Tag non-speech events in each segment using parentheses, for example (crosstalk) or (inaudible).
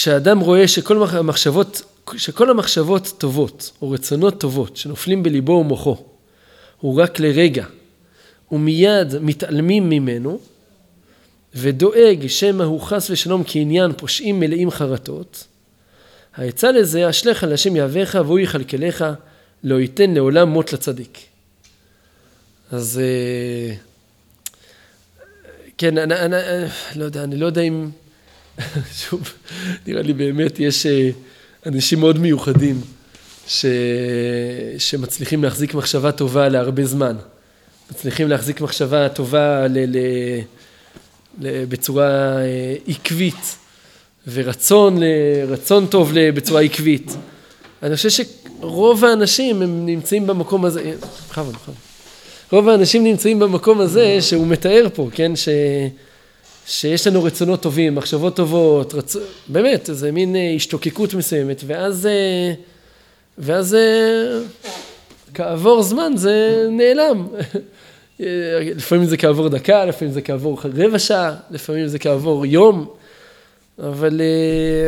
כשאדם רואה שכל המחשבות, שכל המחשבות טובות, או רצונות טובות, שנופלים בליבו ומוחו, הוא רק לרגע, ומיד מתעלמים ממנו, ודואג שמא הוא חס ושלום כעניין פושעים מלאים חרטות, העצה לזה, אשליך על השם יהבך והוא יכלכלך, לא ייתן לעולם מות לצדיק. אז אה, כן, אני, אני, אני לא יודע, אני לא יודע אם, (laughs) שוב, נראה לי באמת יש אה, אנשים מאוד מיוחדים ש, שמצליחים להחזיק מחשבה טובה להרבה זמן. מצליחים להחזיק מחשבה טובה ל, ל, ל, בצורה אה, עקבית. ורצון, רצון טוב בצורה עקבית. אני חושב שרוב האנשים הם נמצאים במקום הזה, בכבוד, בכבוד. רוב האנשים נמצאים במקום הזה שהוא מתאר פה, כן? ש... שיש לנו רצונות טובים, מחשבות טובות, רצ... באמת, איזה מין אה, השתוקקות מסוימת, ואז, אה, ואז אה, כעבור זמן זה נעלם. (laughs) לפעמים זה כעבור דקה, לפעמים זה כעבור רבע שעה, לפעמים זה כעבור יום. אבל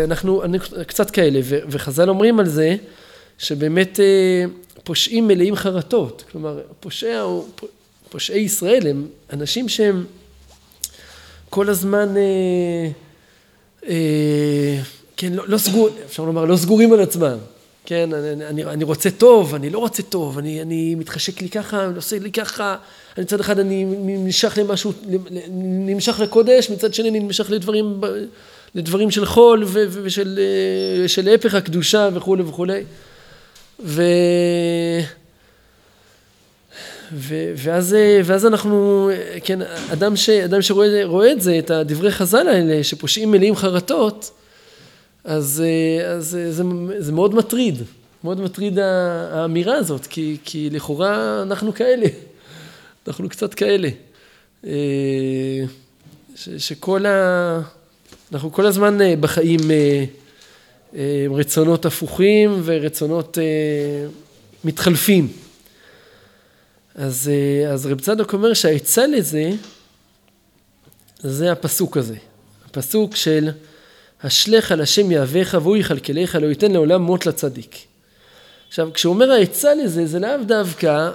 אנחנו, אנחנו קצת כאלה, וחז"ל אומרים על זה שבאמת פושעים מלאים חרטות, כלומר פושע, פושעי ישראל הם אנשים שהם כל הזמן, אה, אה, כן, לא, לא סגור, אפשר לומר, לא סגורים על עצמם, כן, אני, אני, אני רוצה טוב, אני לא רוצה טוב, אני, אני מתחשק לי ככה, אני עושה לי ככה, אני מצד אחד אני נמשך למשהו, נמשך לקודש, מצד שני אני נמשך לדברים לדברים של חול ושל אה, של הפך הקדושה וכולי וכולי. ו... ו... ואז, אה, ואז אנחנו, כן, אדם, ש... אדם שרואה את זה, את הדברי חז"ל האלה, שפושעים מלאים חרטות, אז, אה, אז זה, זה מאוד מטריד, מאוד מטריד האמירה הזאת, כי, כי לכאורה אנחנו כאלה, (laughs) אנחנו קצת כאלה. ש... שכל ה... אנחנו כל הזמן אה, בחיים אה, אה, רצונות הפוכים ורצונות מתחלפים. אז, אז רב צדוק אומר שהעצה לזה, זה הפסוק הזה. הפסוק של השלך על השם יהבך והוא יכלכלך לא ייתן לעולם מות לצדיק. עכשיו כשהוא אומר העצה לזה זה לאו דווקא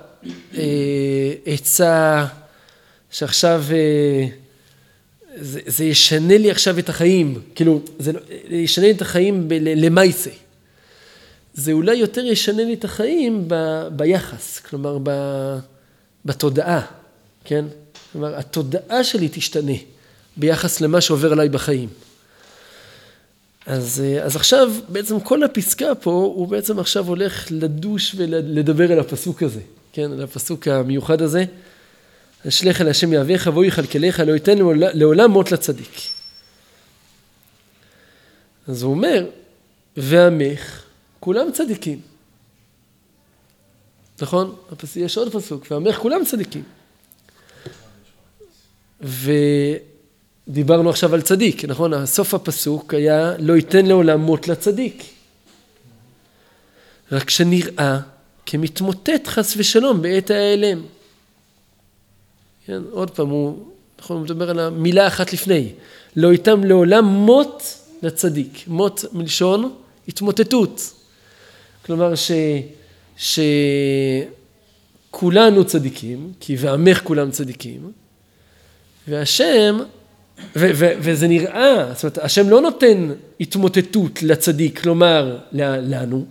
אה, עצה שעכשיו אה, זה, זה ישנה לי עכשיו את החיים, כאילו, זה לא, ישנה לי את החיים למעשה. זה אולי יותר ישנה לי את החיים ב, ביחס, כלומר ב, בתודעה, כן? כלומר, התודעה שלי תשתנה ביחס למה שעובר עליי בחיים. אז, אז עכשיו, בעצם כל הפסקה פה, הוא בעצם עכשיו הולך לדוש ולדבר על הפסוק הזה, כן? על הפסוק המיוחד הזה. אשליך אל השם יהבך והוא יכלכלך לא ייתן לעולם מות לצדיק. אז הוא אומר, ועמך כולם צדיקים. נכון? יש עוד פסוק, ועמך כולם צדיקים. ודיברנו עכשיו על צדיק, נכון? סוף הפסוק היה לא ייתן לעולם מות לצדיק. רק שנראה כמתמוטט חס ושלום בעת ההיעלם. כן, עוד פעם, הוא, נכון, הוא מדבר על המילה אחת לפני. לא איתם לעולם מות לצדיק. מות מלשון התמוטטות. כלומר ש... שכולנו צדיקים, כי ועמך כולם צדיקים, והשם, ו, ו, וזה נראה, זאת אומרת, השם לא נותן התמוטטות לצדיק, כלומר לנו,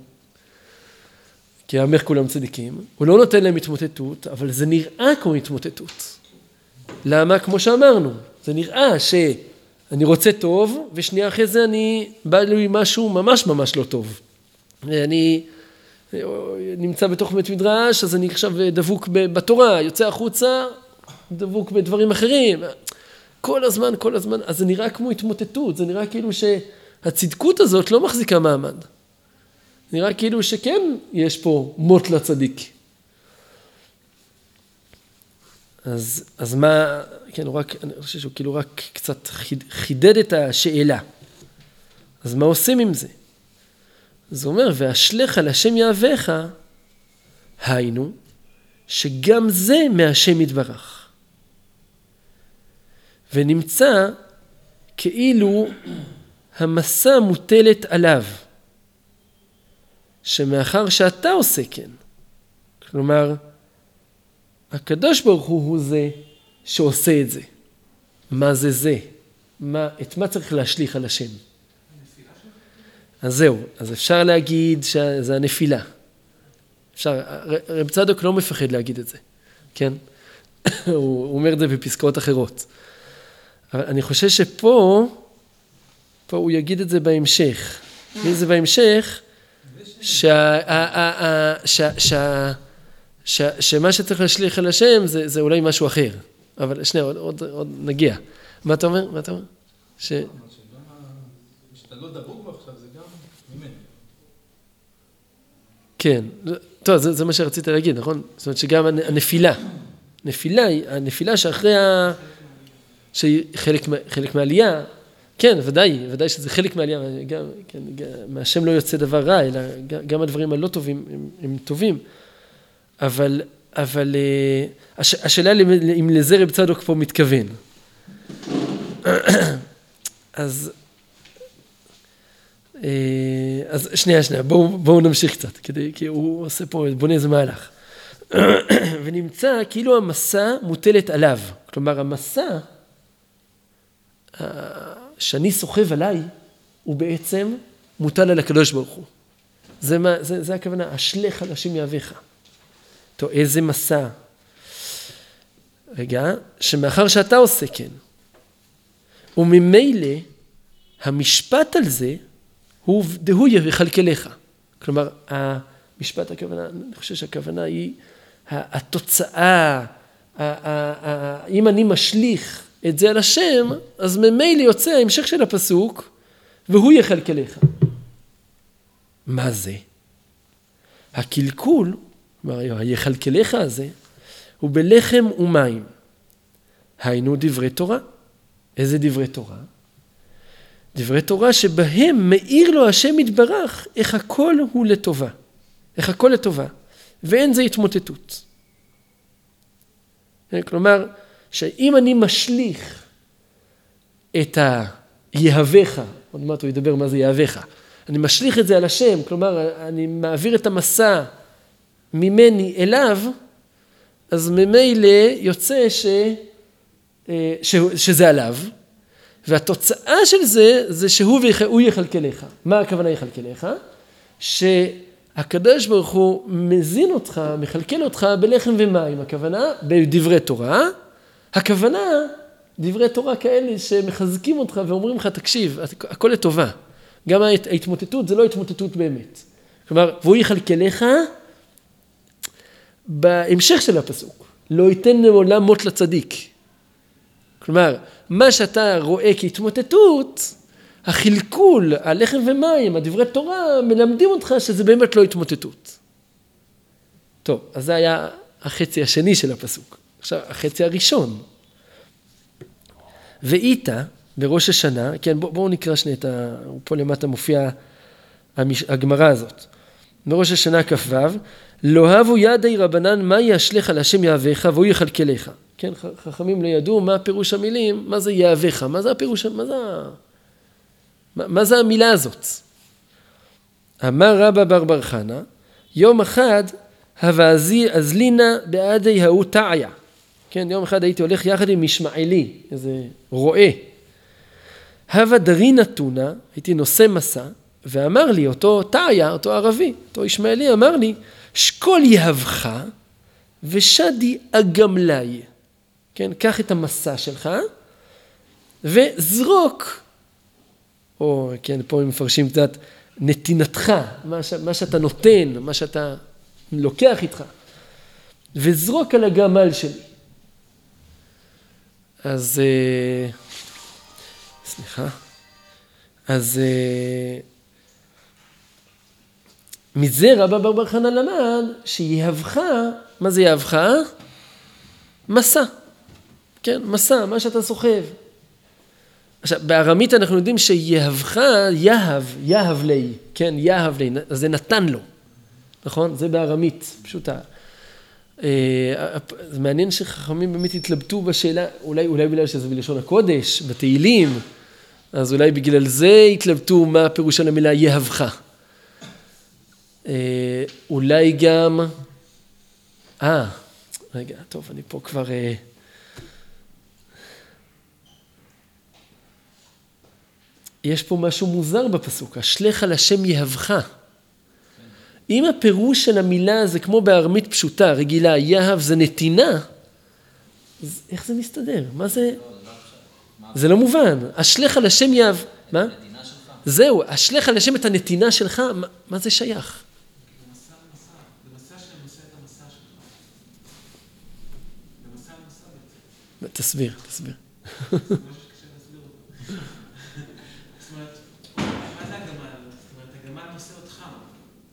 כי עמך כולם צדיקים, הוא לא נותן להם התמוטטות, אבל זה נראה כמו התמוטטות. למה? כמו שאמרנו, זה נראה שאני רוצה טוב, ושנייה אחרי זה אני, בא לי משהו ממש ממש לא טוב. אני נמצא בתוך בית מדרש, אז אני עכשיו דבוק בתורה, יוצא החוצה, דבוק בדברים אחרים. כל הזמן, כל הזמן, אז זה נראה כמו התמוטטות, זה נראה כאילו שהצדקות הזאת לא מחזיקה מעמד. נראה כאילו שכן יש פה מות לצדיק. אז, אז מה, כן, הוא רק, אני חושב שהוא כאילו רק קצת חידד את השאלה. אז מה עושים עם זה? אז הוא אומר, ואשלך על השם יהבך, היינו, שגם זה מהשם יתברך. ונמצא כאילו המסע מוטלת עליו, שמאחר שאתה עושה כן, כלומר, הקדוש ברוך הוא הוא זה שעושה את זה. מה זה זה? מה, את מה צריך להשליך על השם? אז זהו, אז אפשר להגיד שזה הנפילה. אפשר, רב צדוק לא מפחד להגיד את זה, כן? (coughs) הוא אומר את זה בפסקאות אחרות. אבל אני חושב שפה, פה הוא יגיד את זה בהמשך. מי זה בהמשך? שמה שצריך להשליך על השם זה, זה אולי משהו אחר. אבל שנייה, עוד, עוד, עוד נגיע. מה אתה אומר? מה אתה אומר? ש... שאתה לא דבוק בו עכשיו, זה גם ממנו. כן, טוב, זה, זה מה שרצית להגיד, נכון? זאת אומרת שגם הנפילה, נפילה, הנפילה שאחרי ה... שהיא חלק, חלק מהעלייה, כן, ודאי, ודאי שזה חלק מהעלייה, גם, כן, גם, מהשם לא יוצא דבר רע, אלא גם הדברים הלא טובים הם, הם טובים, אבל, אבל אה, הש, השאלה אם לזה רב צדוק פה מתכוון. (clears throat) אז, אז שנייה, שנייה, בואו בוא נמשיך קצת, כדי, כי הוא עושה פה, בונה איזה מהלך. (coughs) ונמצא כאילו המסע מוטלת עליו, כלומר המסע שאני סוחב עליי, הוא בעצם מוטל על הקדוש ברוך הוא. זה, מה, זה, זה הכוונה, אשליך השם יהבך. טוב, איזה מסע? רגע, שמאחר שאתה עושה כן, וממילא המשפט על זה הוא דהוא יכלכלך. כלומר, המשפט הכוונה, אני חושב שהכוונה היא התוצאה, אם אני משליך את זה על השם, אז ממילא יוצא ההמשך של הפסוק, והוא יכלכלך. מה זה? הקלקול, כלומר היכלכלך הזה, הוא בלחם ומים. היינו דברי תורה. איזה דברי תורה? דברי תורה שבהם מאיר לו השם יתברך איך הכל הוא לטובה. איך הכל לטובה. ואין זה התמוטטות. כלומר, שאם אני משליך את היהבך, עוד מעט הוא ידבר מה זה יהבך, אני משליך את זה על השם, כלומר, אני מעביר את המסע ממני אליו, אז ממילא יוצא ש... אה, ש... שזה עליו, והתוצאה של זה, זה שהוא יכלכלך. מה הכוונה יכלכלך? שהקדוש ברוך הוא מזין אותך, מכלכל אותך בלחם ומים, הכוונה בדברי תורה, הכוונה, דברי תורה כאלה שמחזקים אותך ואומרים לך, תקשיב, הכל לטובה. גם ההתמוטטות זה לא התמוטטות באמת. כלומר, והוא יכלכלך בהמשך של הפסוק. לא ייתן לעולם מות לצדיק. כלומר, מה שאתה רואה כהתמוטטות, החלקול, הלחם ומים, הדברי תורה, מלמדים אותך שזה באמת לא התמוטטות. טוב, אז זה היה החצי השני של הפסוק. עכשיו, החצי הראשון. ואיתה, בראש השנה, כן, בואו בוא נקרא שנייה את ה... פה למטה מופיע המש... הגמרא הזאת. בראש השנה כ"ו, לא הבו ידי רבנן מה ישלך על השם יהבך והוא יכלכלך. כן, חכמים לא ידעו מה פירוש המילים, מה זה יהבך, מה זה הפירוש, מה זה, מה, מה זה המילה הזאת. אמר רבא בר בר חנה, יום אחד הווה אזלינה בעדי ההוא תעיה. כן, יום אחד הייתי הולך יחד עם ישמעאלי, איזה רועה. הווה דרי נתונה, הייתי נושא מסע, ואמר לי אותו תעיה, אותו ערבי, אותו ישמעאלי, אמר לי, שקול יהבך ושדי אגמלי. כן, קח את המסע שלך וזרוק, או כן, פה הם מפרשים קצת, נתינתך, מה, ש, מה שאתה נותן, מה שאתה לוקח איתך, וזרוק על הגמל שלי. אז, אה, סליחה, אז אה, מזה רבא בר בר חנן למד שיהבך, מה זה יהבך? מסע. כן, מסע, מה שאתה סוחב. עכשיו, בארמית אנחנו יודעים שיהבך, יהב, יהב לי, כן, יהב לי, זה נתן לו, נכון? זה בארמית, פשוט אה, זה מעניין שחכמים באמת התלבטו בשאלה, אולי, אולי בגלל שזה בלשון הקודש, בתהילים, אז אולי בגלל זה התלבטו מה הפירוש של המילה יהבך. אה, אולי גם... אה, רגע, טוב, אני פה כבר... יש פה משהו מוזר בפסוק, אשליך על השם יהבך. אם הפירוש של המילה זה כמו בארמית פשוטה, רגילה, יהב זה נתינה, אז איך זה מסתדר? מה זה? זה לא מובן. אשליך על השם יהב... מה? זהו, אשליך על השם את הנתינה שלך, מה, זה שייך? תסביר, תסביר. (laughs)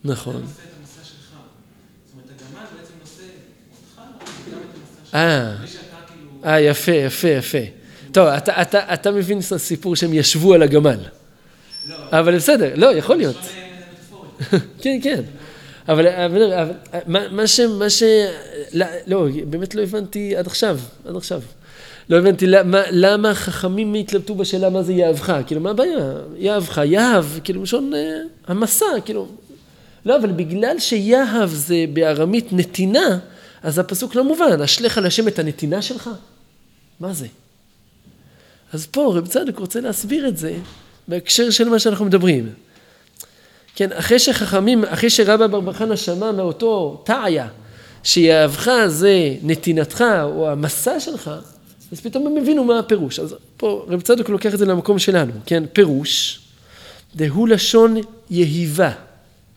נכון. אה, אה, יפה, יפה, יפה. טוב, אתה, אתה, אתה מבין את הסיפור שהם ישבו על הגמל. לא. אבל בסדר, לא, יכול להיות. (laughs) כן, כן. אבל, אבל, אבל מה, מה ש... מה ש... לא, לא, באמת לא הבנתי עד עכשיו, עד עכשיו. לא הבנתי למה, למה החכמים התלבטו בשאלה מה זה יהבך, כאילו מה הבעיה? יהבך, יהב, כאילו משון אה, המסע, כאילו. לא, אבל בגלל שיהב זה בארמית נתינה, אז הפסוק לא מובן, אשליך להשם את הנתינה שלך? מה זה? אז פה רב צדוק רוצה להסביר את זה בהקשר של מה שאנחנו מדברים. כן, אחרי שחכמים, אחרי שרבא בר חנא שמע מאותו תעיה, שיהבך זה נתינתך או המסע שלך, אז פתאום הם הבינו מה הפירוש. אז פה רב צדוק לוקח את זה למקום שלנו, כן? פירוש, דהו לשון יהיבה.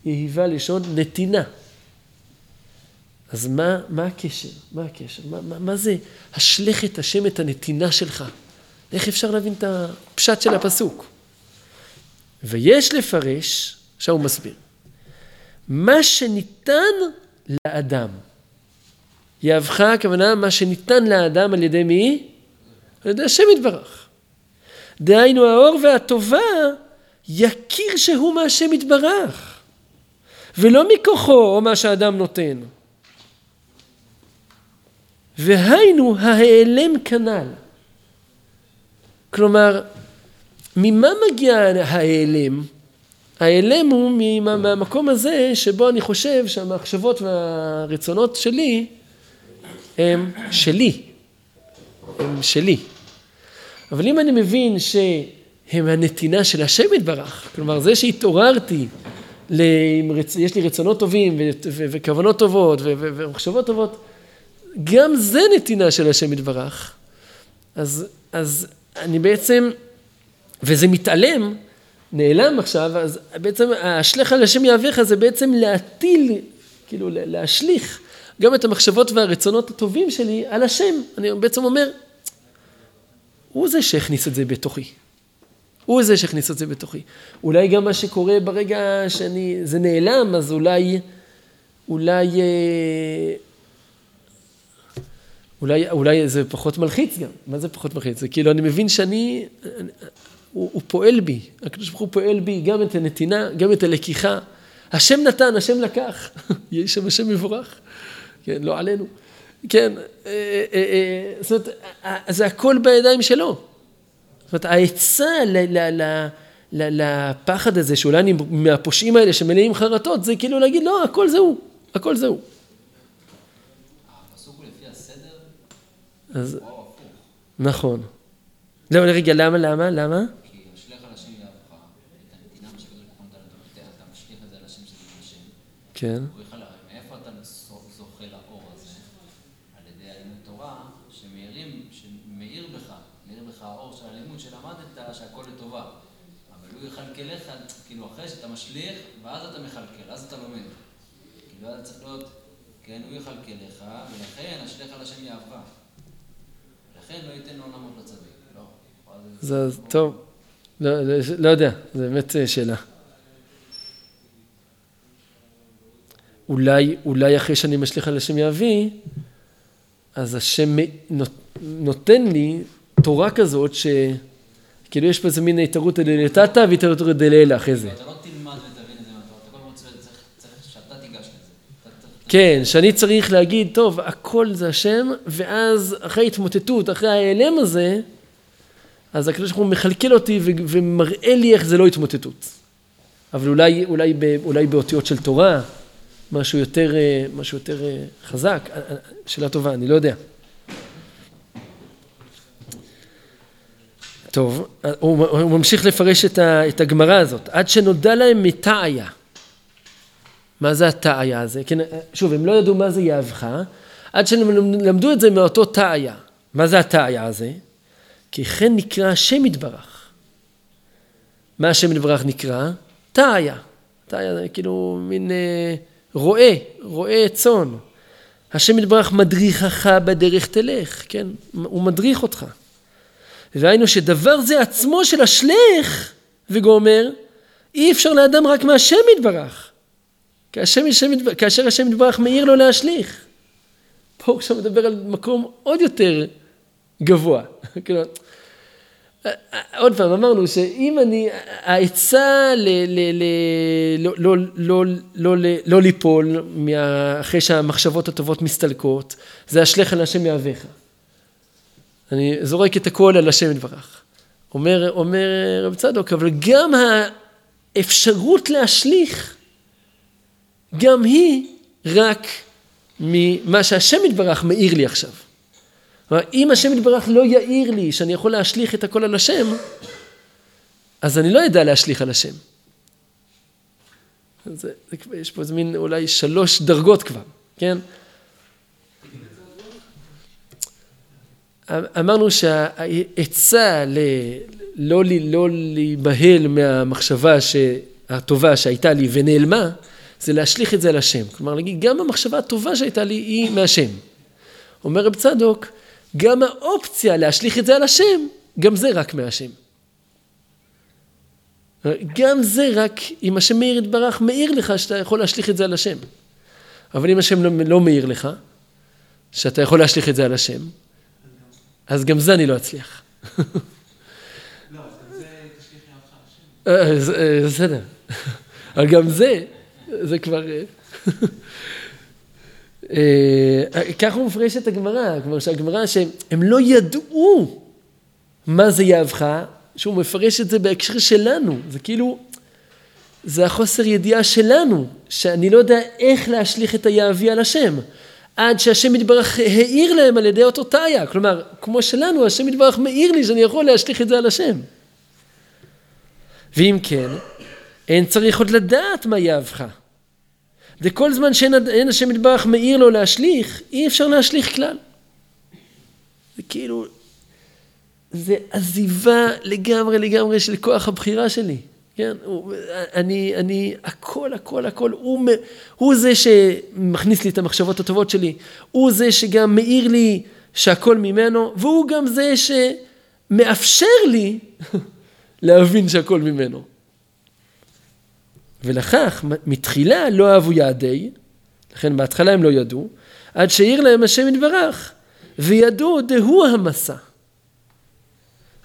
יהיבה לשון נתינה. אז מה, מה הקשר? מה הקשר? מה, מה, מה זה השלך את השם את הנתינה שלך? איך אפשר להבין את הפשט של הפסוק? ויש לפרש, עכשיו הוא מסביר, מה שניתן לאדם. יהבך הכוונה מה שניתן לאדם על ידי מי? על ידי השם יתברך. דהיינו האור והטובה יכיר שהוא מהשם יתברך, ולא מכוחו או מה שהאדם נותן. והיינו ההיעלם כנ"ל. כלומר, ממה מגיע ההיעלם? ההיעלם הוא מהמקום הזה שבו אני חושב שהמחשבות והרצונות שלי הם שלי, הם שלי. אבל אם אני מבין שהם הנתינה של השם יתברך, כלומר זה שהתעוררתי, יש לי רצונות טובים וכוונות טובות ומחשבות טובות, גם זה נתינה של השם יתברך. אז, אז אני בעצם, וזה מתעלם, נעלם עכשיו, אז בעצם השלך על השם יהבך זה בעצם להטיל, כאילו להשליך גם את המחשבות והרצונות הטובים שלי על השם. אני בעצם אומר, הוא זה שהכניס את זה בתוכי. הוא זה שהכניס את זה בתוכי. אולי גם מה שקורה ברגע שאני, זה נעלם, אז אולי, אולי, אה, אולי, אולי זה פחות מלחיץ גם. מה זה פחות מלחיץ? זה כאילו, אני מבין שאני, אני, הוא, הוא פועל בי. הקדוש ברוך הוא פועל בי גם את הנתינה, גם את הלקיחה. השם נתן, השם לקח. (laughs) יהיה שם השם מבורך. כן, לא עלינו. כן, אה, אה, זאת אומרת, זה הכל בידיים שלו. זאת אומרת, העצה לפחד הזה, שאולי אני מהפושעים האלה שמלאים חרטות, זה כאילו להגיד, לא, הכל זה הוא, הכל זה הוא. הפסוק הוא לפי הסדר? אז... נכון. לא, רגע, למה, למה, למה? כי השליח על השם יהבך, את הנתינה מה שקדוש ברוך הוא נתן לתמותיה, אתה משליך את זה על השם של השם. כן. הוא יכל, מאיפה אתה זוכה לאור הזה? על ידי הלימוד תורה, שמאירים, שמאיר בך, מאיר בך האור של הלימוד שלמדת, שהכל לטובה. אבל הוא יכלכלך, כאילו אחרי שאתה משליך, ואז אתה מכלכל, אז אתה לומד. כאילו אז צריך להיות, כן, הוא יכלכלך, ולכן השליח על השם יהבך. לכן לא ייתן לעולמות לצדיק. לא. זה טוב, לא, לא, לא יודע, זו באמת אה, שאלה. אולי, אולי אחרי שאני משליך על השם יהבי, אז השם נותן לי תורה כזאת, שכאילו יש פה איזה מין התערותא דלתתא והתערותא דלילה אחרי זה. אתה לא תלמד ותבין את זה מהתורה, אתה כל הזמן צריך, צריך שאתה תיגש לזה. כן, שאני צריך להגיד, טוב, הכל זה השם, ואז אחרי התמוטטות, אחרי ההיעלם הזה, אז הקדוש ברוך הוא מכלכל אותי ו- ומראה לי איך זה לא התמוטטות. אבל אולי, אולי, אולי באותיות של תורה, משהו יותר, אה, משהו יותר אה, חזק. אה, שאלה טובה, אני לא יודע. טוב, הוא, הוא ממשיך לפרש את, את הגמרא הזאת. עד שנודע להם מתעיה. מה זה התעיה הזה? כן, שוב, הם לא ידעו מה זה יהבך, עד שהם למדו את זה מאותו תעיה. מה זה התעיה הזה? כי כן נקרא השם יתברך. מה השם יתברך נקרא? תעיה. תעיה זה כאילו מין אה, רועה, רועה צאן. השם יתברך מדריכך בדרך תלך, כן? הוא מדריך אותך. והיינו שדבר זה עצמו של השלך וגומר, אי אפשר לאדם רק מהשם יתברך. כאשר השם, כאשר השם יתברך מאיר לו להשליך. פה הוא עכשיו מדבר על מקום עוד יותר גבוה. (laughs) כאילו, עוד פעם, אמרנו שאם אני, העצה לא, לא, לא, לא, ליפול אחרי שהמחשבות הטובות מסתלקות, זה השלך על השם יהבך. אני זורק את הכל על השם יתברך. אומר, אומר רב צדוק, אבל גם האפשרות להשליך, גם היא רק ממה שהשם יתברך מאיר לי עכשיו. כלומר, אם השם יתברך לא יאיר לי שאני יכול להשליך את הכל על השם, אז אני לא אדע להשליך על השם. זה, זה, יש פה איזה מין אולי שלוש דרגות כבר, כן? אמרנו שהעצה ל... לא, לא להיבהל מהמחשבה הטובה שהייתה לי ונעלמה, זה להשליך את זה על השם. כלומר, להגיד, גם המחשבה הטובה שהייתה לי היא מהשם. אומר רב צדוק, גם האופציה להשליך את זה על השם, גם זה רק מהשם. גם זה רק, אם השם מאיר יתברך, מאיר לך שאתה יכול להשליך את זה על השם. אבל אם השם לא, לא מאיר לך, שאתה יכול להשליך את זה על השם, אז גם זה אני לא אצליח. (laughs) לא, זה תשליך יהבך על השם. אה, אה, בסדר. (laughs) אבל גם זה, זה כבר... אה, הוא מפרש את הגמרא, כלומר שהגמרא שהם לא ידעו מה זה יהבך, שהוא מפרש את זה בהקשר שלנו, זה כאילו, זה החוסר ידיעה שלנו, שאני לא יודע איך להשליך את היהבי על השם. עד שהשם יתברך העיר להם על ידי אותו תאיה. כלומר, כמו שלנו, השם יתברך מאיר לי שאני יכול להשליך את זה על השם. ואם כן, אין צריך עוד לדעת מה יאהבך. וכל זמן שאין השם יתברך מאיר לו להשליך, אי אפשר להשליך כלל. זה כאילו, זה עזיבה לגמרי לגמרי של כוח הבחירה שלי. כן, הוא, אני, אני, הכל, הכל, הכל, הוא, הוא זה שמכניס לי את המחשבות הטובות שלי, הוא זה שגם מאיר לי שהכל ממנו, והוא גם זה שמאפשר לי (laughs) להבין שהכל ממנו. ולכך, מתחילה לא אהבו יעדי, לכן בהתחלה הם לא ידעו, עד שהעיר להם השם יתברך, וידעו דהו המסע.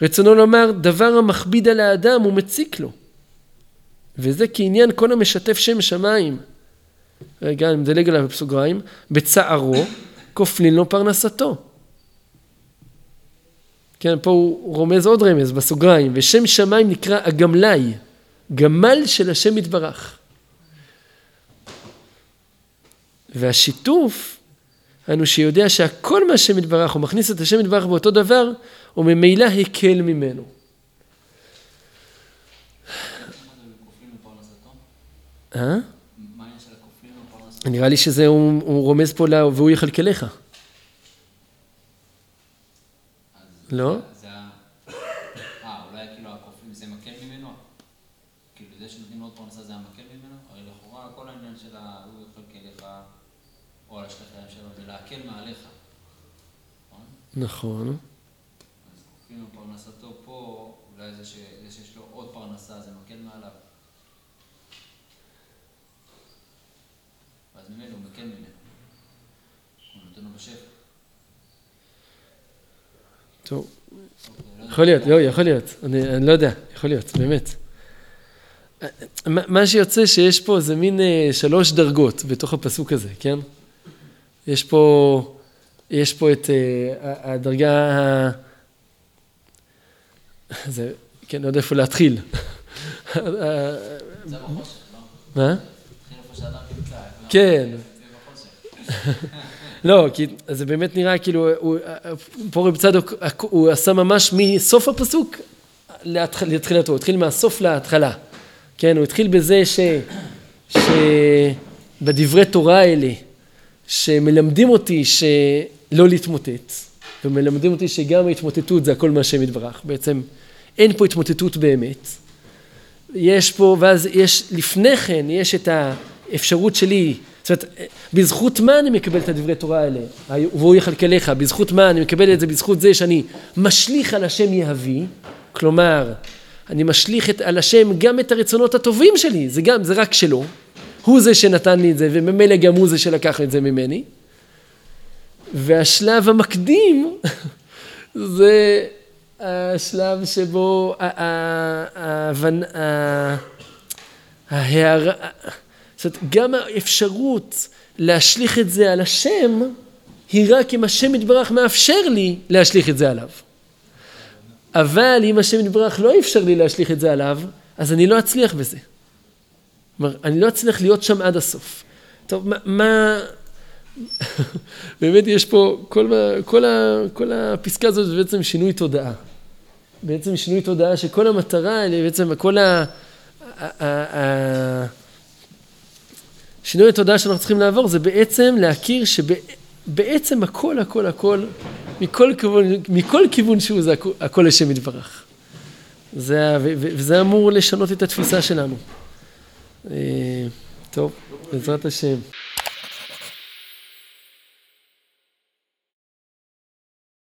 רצונו לומר, דבר המכביד על האדם ומציק לו. וזה כעניין כל המשתף שם שמיים. רגע, אני מדלג עליו בסוגריים, בצערו, כופלין לו פרנסתו. כן, פה הוא רומז עוד רמז בסוגריים, ושם שמיים נקרא הגמלאי, גמל של השם יתברך. והשיתוף, אנו שיודע שהכל מהשם יתברך, הוא מכניס את השם יתברך באותו דבר, וממילא הקל ממנו. אה? נראה לי שזה, הוא, הוא רומז פה, והוא יכלכלך. לא? אה, אולי כאילו הכופלים זה מקל ממנו? כאילו זה שנותנים לו עוד פרנסה זה המקל ממנו? הרי לכאורה כל העניין של הוא יכלכלך, או על השלכיים שלו, זה להקל מעליך. נכון? נכון. אז כופלים לו פרנסתו פה, אולי זה שיש לו עוד פרנסה זה מקל מעליו. ואז ממנו הוא מקל ממנו. הוא נותן לו בשפע. טוב, יכול להיות, לא, יכול להיות, אני לא יודע, יכול להיות, באמת. מה שיוצא שיש פה זה מין אה, שלוש דרגות בתוך הפסוק הזה, כן? יש פה, יש פה את אה, הדרגה זה, כן, לא יודע איפה להתחיל. לא? מה? לא? כן. לא, כי זה באמת נראה כאילו, פה רב צדוק, הוא עשה ממש מסוף הפסוק לתחילתו, הוא התחיל מהסוף להתחלה. כן, הוא התחיל בזה ש... שבדברי תורה האלה, שמלמדים אותי שלא להתמוטט, ומלמדים אותי שגם ההתמוטטות זה הכל מהשם יתברך. בעצם אין פה התמוטטות באמת. יש פה, ואז יש, לפני כן, יש את האפשרות שלי, זאת אומרת, בזכות מה אני מקבל את הדברי תורה האלה? והוא יכלכלך, בזכות מה אני מקבל את זה? בזכות זה שאני משליך על השם יהבי, כלומר, אני משליך את, על השם גם את הרצונות הטובים שלי, זה גם, זה רק שלו. הוא זה שנתן לי את זה, וממילא גם הוא זה שלקח את זה ממני. והשלב המקדים (laughs) זה השלב שבו ה- ה- ההבנ- ה- ההערה, זאת אומרת, גם האפשרות להשליך את זה על השם, היא רק אם השם יתברך מאפשר לי להשליך את זה עליו. אבל אם השם יתברך לא אפשר לי להשליך את זה עליו, אז אני לא אצליח בזה. כלומר, אני לא אצליח להיות שם עד הסוף. טוב, מה... מה... (laughs) באמת יש פה, כל, כל, ה, כל הפסקה הזאת זה בעצם שינוי תודעה. בעצם שינוי תודעה שכל המטרה, בעצם כל ה... שינוי התודעה שאנחנו צריכים לעבור זה בעצם להכיר שבעצם הכל הכל הכל מכל כיוון, מכל כיוון שהוא זה הכל- הכל לשם יתברך. זה, וזה אמור לשנות את התפיסה שלנו. אה, טוב, בעזרת השם.